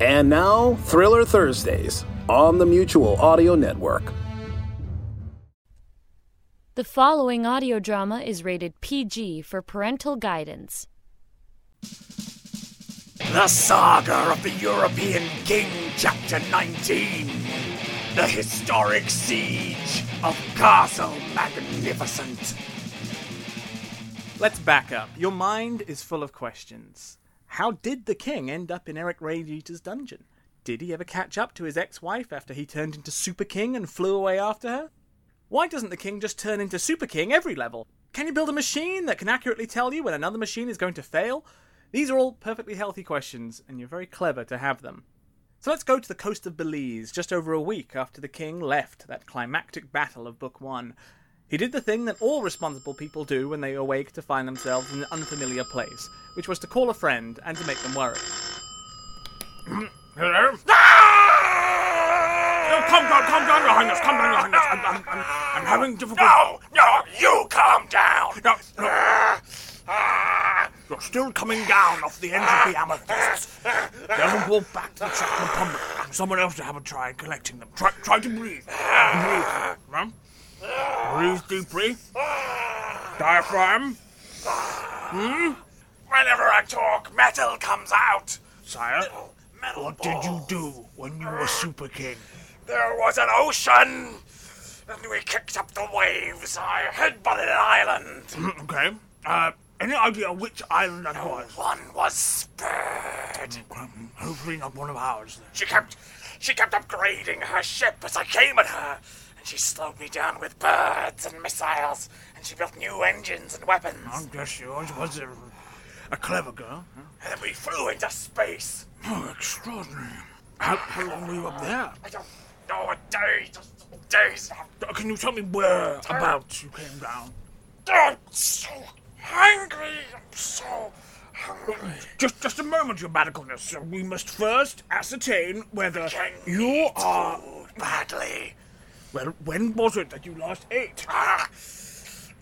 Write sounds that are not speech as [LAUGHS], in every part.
And now, Thriller Thursdays on the Mutual Audio Network. The following audio drama is rated PG for parental guidance. The Saga of the European King, Chapter 19. The Historic Siege of Castle Magnificent. Let's back up. Your mind is full of questions. How did the king end up in Eric Radiator's dungeon? Did he ever catch up to his ex wife after he turned into Super King and flew away after her? Why doesn't the king just turn into Super King every level? Can you build a machine that can accurately tell you when another machine is going to fail? These are all perfectly healthy questions, and you're very clever to have them. So let's go to the coast of Belize just over a week after the king left that climactic battle of Book One. He did the thing that all responsible people do when they awake to find themselves in an unfamiliar place, which was to call a friend and to make them worry. Hello? No, calm down, calm down, Your Highness, calm down, Your Highness. I'm, I'm, I'm, I'm having difficulty. No, no, you calm down. No, no. You're still coming down off the ends of the amethysts. Don't walk back to the Chapman Pump. Someone else to have a try in collecting them. Try, try to breathe. Breathe. Huh? Breathe deeply. Diaphragm. Hmm? Whenever I talk, metal comes out. Sire, metal what did you do when you were Super King? There was an ocean, and we kicked up the waves. I headbutted an island. okay. Uh, any idea which island that was? One was spared. Hopefully not one of ours. Then. She kept, she kept upgrading her ship as I came at her. She slowed me down with birds and missiles, and she built new engines and weapons. I guess yours was a, a clever girl. Huh? And then we flew into space. Oh, extraordinary. How, how long were you up there? I don't know, a day, just days. Uh, can you tell me where about you came down? I'm so hungry. I'm so hungry. Just, just a moment, Your Medicalness. We must first ascertain whether you are badly. Well, when was it that you last ate? Ah,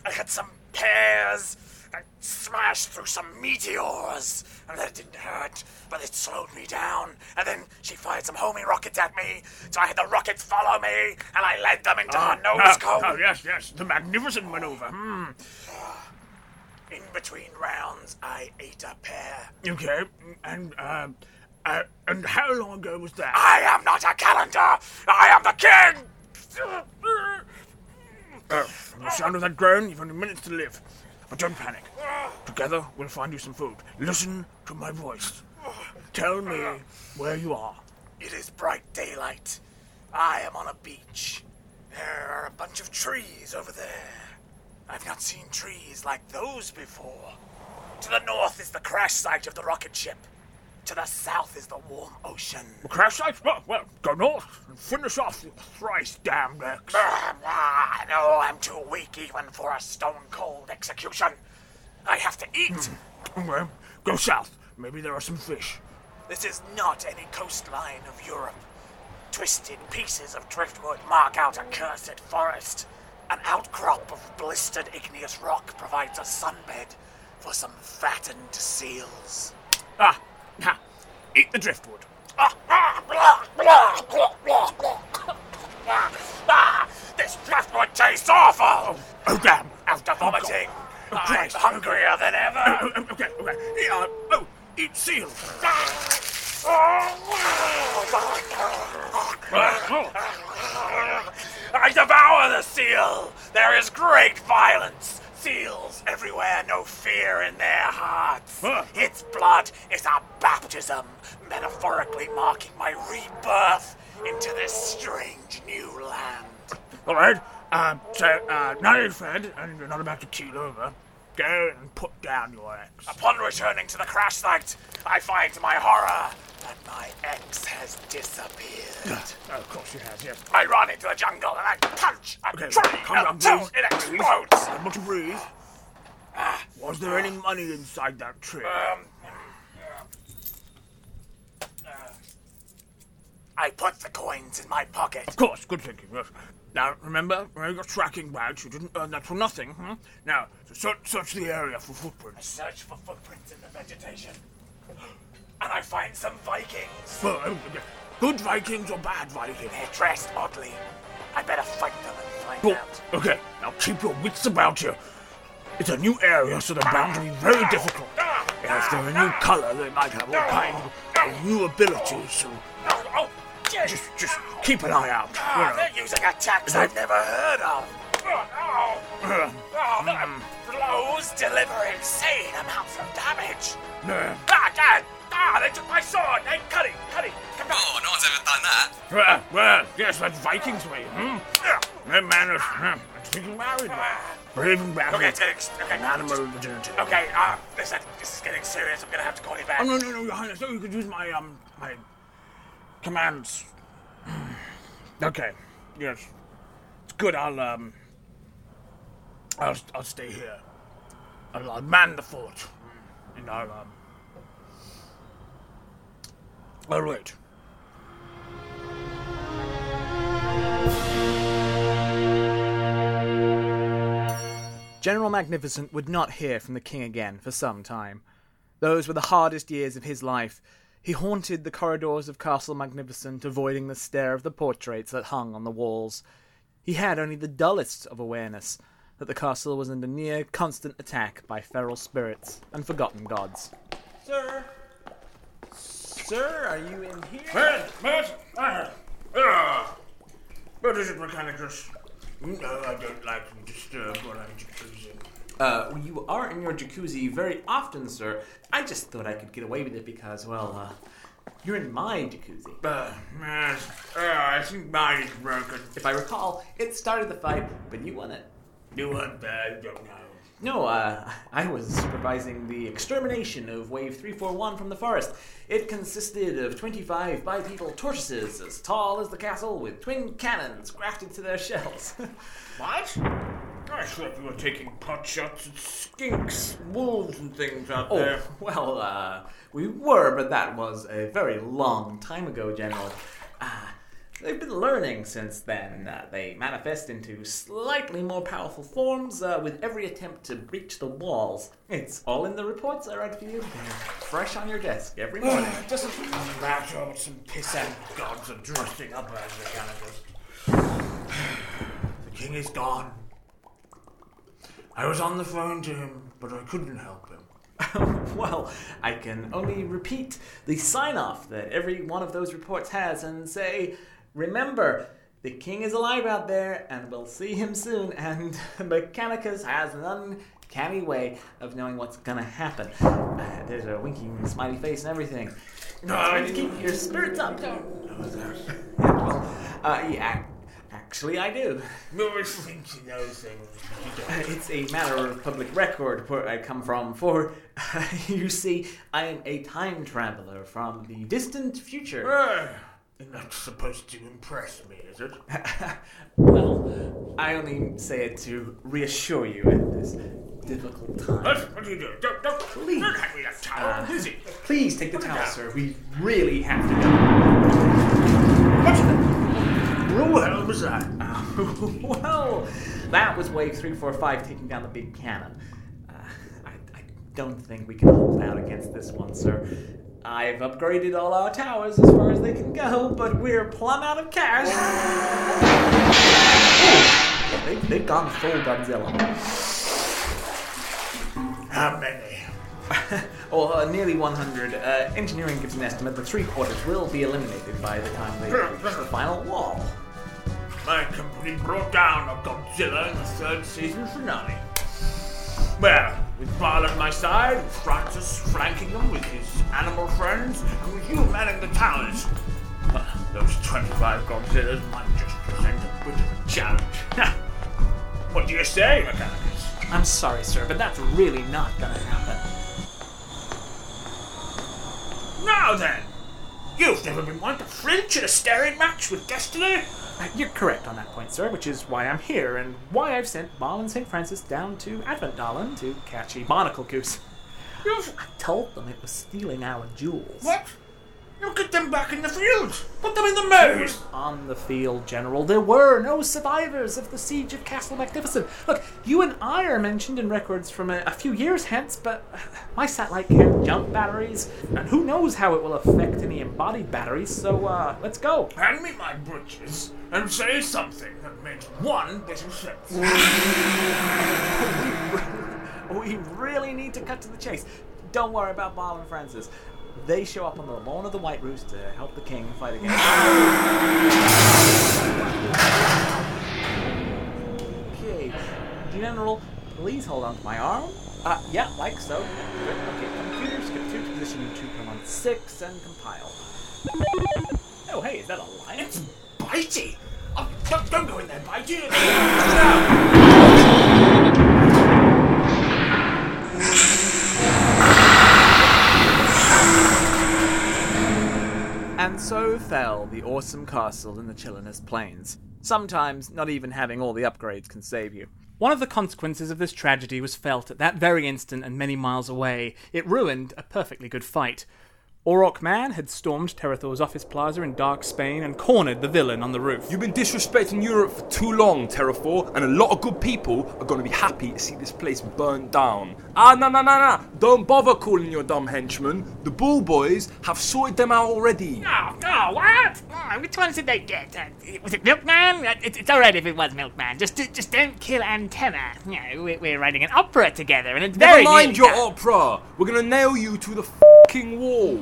I had some pears. I smashed through some meteors, and that didn't hurt, but it slowed me down. And then she fired some homing rockets at me, so I had the rockets follow me, and I led them into her nose cone. Oh, yes, yes, the magnificent maneuver. Hmm. In between rounds, I ate a pear. Okay, and um, uh, and how long ago was that? I am not a calendar. I am the king. Uh, from the sound of that groan, you've only minutes to live. But don't panic. Together, we'll find you some food. Listen to my voice. Tell me where you are. It is bright daylight. I am on a beach. There are a bunch of trees over there. I've not seen trees like those before. To the north is the crash site of the rocket ship. To the south is the warm ocean. Crash site? Well, well, go north and finish off your thrice damned ex. no, I'm too weak even for a stone cold execution. I have to eat. Okay, go south. Maybe there are some fish. This is not any coastline of Europe. Twisted pieces of driftwood mark out a cursed forest. An outcrop of blistered igneous rock provides a sunbed for some fattened seals. Ah, ha, eat the driftwood. Ah, ah, blah, blah, blah. Ah, this driftwood tastes awful! Oh, damn! After vomiting, oh, I'm hungrier than ever. Oh, oh, okay, okay. Yeah, oh, eat seal. I devour the seal! There is great violence! Seals everywhere, no fear in their hearts. Huh. Its blood is a baptism, metaphorically marking my rebirth into this strange new land. All right. Uh, so, uh, now you're fed and you're not about to keel over, go and put down your ex. Upon returning to the crash site, I find to my horror that my ex has disappeared. Oh, of course she has, yes. I run into the jungle and I punch a Okay, tree down, until it explodes. I want to breathe. Was there any money inside that tree? Um, I put the coins in my pocket. Of course, good thinking, yes. Now, remember, wearing your tracking badge, you didn't earn that for nothing, hmm? Now, search, search the area for footprints. I search for footprints in the vegetation. And I find some Vikings. Well, uh, good Vikings or bad Vikings? They're dressed oddly. I better fight them and find Well, out. okay, now keep your wits about you. It's a new area, so they're bound to be very difficult. If they're a new color, they might have all kinds of new abilities, so Oh, just just keep an eye out. you Ah, know. they're using attacks I've never heard of. Oh, oh, oh, their blows deliver insane amounts of damage. Yeah. Ah, Dad! Ah, they took my sword! Hey, Cuddy! Cuddy! Come back! Oh, no one's ever done that. Well, well, yes, that's Vikings way, hmm? Their manners, hmm, speaking married, brave and battle, Okay, Tix. Okay, and animal virginity. Okay, uh, listen, this is getting serious. I'm gonna have to call you back. Oh, no, no, no, Your Highness, no, you could use my, um, my commands. Okay, yes. It's good, I'll, um, I'll, I'll stay here. I'll, I'll man the fort. And I'll, um, I'll wait. General Magnificent would not hear from the king again for some time. Those were the hardest years of his life. He haunted the corridors of Castle Magnificent, avoiding the stare of the portraits that hung on the walls. He had only the dullest of awareness that the castle was under near constant attack by feral spirits and forgotten gods. Sir? Sir, are you in here? Matt, Matt, ah, ah. What is it, Mechanicus? No, I don't like to disturb what I'm jacuzzi. Uh, you are in your jacuzzi very often, sir. I just thought I could get away with it because, well, uh, you're in my jacuzzi. Uh, uh, I think mine is broken. If I recall, it started the fight, but you won it. You won, that? I don't know. No, uh, I was supervising the extermination of Wave 341 from the forest. It consisted of 25 bipedal tortoises as tall as the castle with twin cannons grafted to their shells. [LAUGHS] What? I thought you were taking pot shots at skinks, wolves, and things out oh, there. well, uh, we were, but that was a very long time ago, General. Uh, they've been learning since then. Uh, they manifest into slightly more powerful forms uh, with every attempt to breach the walls. It's all in the reports I write for you. They're fresh on your desk every morning. It doesn't matter what some pissant gods are dressing up as, Mechanicus. [SIGHS] The king is gone. I was on the phone to him, but I couldn't help him. [LAUGHS] well, I can only repeat the sign off that every one of those reports has and say, remember, the king is alive out there and we'll see him soon, [LAUGHS] and Mechanicus has an uncanny way of knowing what's gonna happen. Uh, there's a winking smiley face and everything. Trying to keep your spirits up. [LAUGHS] well, uh, yeah, actually, I do. You always think you know things. You Uh, don't. [LAUGHS] It's a matter of public record where I come from, for [LAUGHS] you see, I am a time traveler from the distant future. And that's supposed to impress me, is it? [LAUGHS] well, I only say it to reassure you at this difficult time. What? What are you doing? Don't, don't, Please. don't hand me that towel. Uh. Please take the it towel, sir. We really have to go. What was that? [LAUGHS] well, that was wave 345 taking down the big cannon. Uh, I, I don't think we can hold out against this one, sir. I've upgraded all our towers as far as they can go, but we're plumb out of cash. They, they've gone full Godzilla. How many? [LAUGHS] oh, uh, nearly 100. Uh, engineering gives an estimate that three quarters will be eliminated by the time they reach the final company brought down a Godzilla in the third season finale. Well, with Ball at my side, with Francis flanking them with his animal friends, and with you manning the towers. Uh, those 25 Godzillas might just present a bit of a challenge. what do you say, Mechanicus? I'm sorry, sir, but that's really not gonna happen. Now then! You've never been one to flinch in a staring match with destiny? Uh, You're correct on that point, sir, which is why I'm here and why I've sent and St. Francis down to Advent Adventdalen to catch a barnacle goose. You've... I told them it was stealing our jewels. What? You get them back in the field. Put them in the maze. On the field, General, there were no survivors of the siege of Castle Magnificent. Look, you and I are mentioned in records from a, a few years hence, but [SIGHS] my satellite can't jump batteries, and who knows how it will affect any embodied batteries, so uh, let's go. Hand me my britches and say something that makes one bit of sense. [LAUGHS] We really need to cut to the chase. Don't worry about Bob and Francis. They show up on the lawn of the White Roost to help the king fight against. [LAUGHS] okay, General, please hold on to my arm. Uh, yeah, like so. Good. Okay, computer, skip to position two command six and compile. Oh, hey, is that a lion? It's Bitey! Oh, don't, don't go in there, Bitey! [LAUGHS] Get out! And so fell the awesome castle in the Chilliness Plains. Sometimes not even having all the upgrades can save you. One of the consequences of this tragedy was felt at that very instant and many miles away. It ruined a perfectly good fight. Orok Man had stormed Terrafor's office plaza in dark Spain and cornered the villain on the roof. You've been disrespecting Europe for too long, Terrafor, and a lot of good people are going to be happy to see this place burnt down. Ah, no, no, no, no. Don't bother calling your dumb henchmen. The Bull Boys have sorted them out already. Oh, oh, what? Oh, which ones did they get? Uh, was it Milkman? Uh, It's, it's all right if it was Milkman. Just, just don't kill Antenna. You know, we're, we're writing an opera together, and it's Never very mind nearly your done. opera. We're going to nail you to the fucking wall.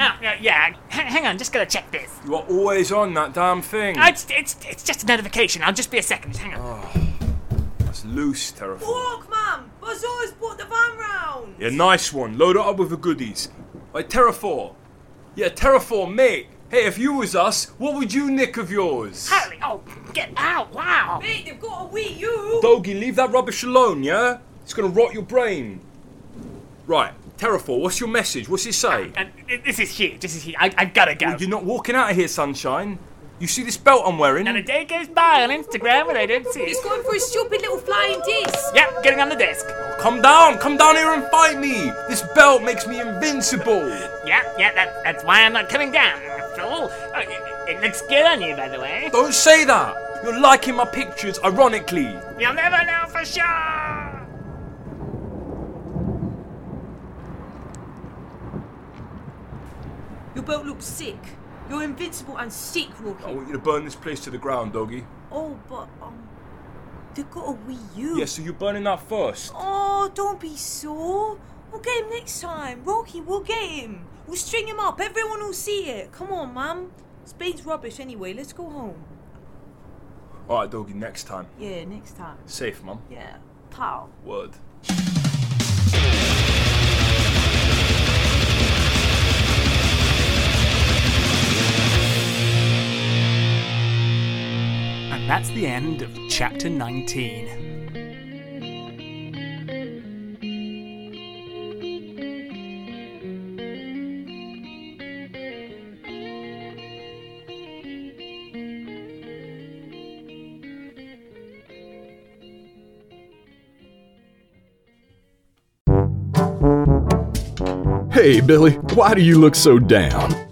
Oh, yeah, yeah. H- hang on, just gotta check this. You are always on that damn thing. Oh, it's, it's, it's just a notification. I'll just be a second. Hang on. Ah, that's loose, Terrafor. Walk, man! Buzz always brought the van round! Yeah, nice one. Load it up with the goodies. Right, Terrafor. Yeah, Terraform, mate. Hey, if you was us, what would you nick of yours? Holy, oh, get out! Wow. Mate, they've got a Wii U! Dogie, leave that rubbish alone, yeah? It's gonna rot your brain. Right, Terrafor, what's your message? What's it say? Uh, this is huge. This is huge. I, I gotta go. You're not walking out of here, sunshine. You see this belt I'm wearing? And a day goes by on Instagram and I don't see it. He's it. going for a stupid little flying disc! Yep, getting on the desk. Come down, come down here and fight me. This belt makes me invincible. Yeah, yeah, that, that's why I'm not coming down. Fool. Oh, it, it looks good on you, by the way. Don't say that. You're liking my pictures, ironically. You'll never know for sure. Your belt looks sick. You're invincible and sick, Rocky. I want you to burn this place to the ground, Doggy. Oh, but, um, they've got a Wii U. Yeah, so you're burning that first. Oh, don't be sore. We'll get him next time. Rocky, we'll get him. We'll string him up. Everyone will see it. Come on, man. Spain's rubbish anyway. Let's go home. Alright, Doggy, next time. Yeah, next time. Safe, mum. Yeah. Pal. Word. That's the end of chapter 19. Hey, Billy, why do you look so down?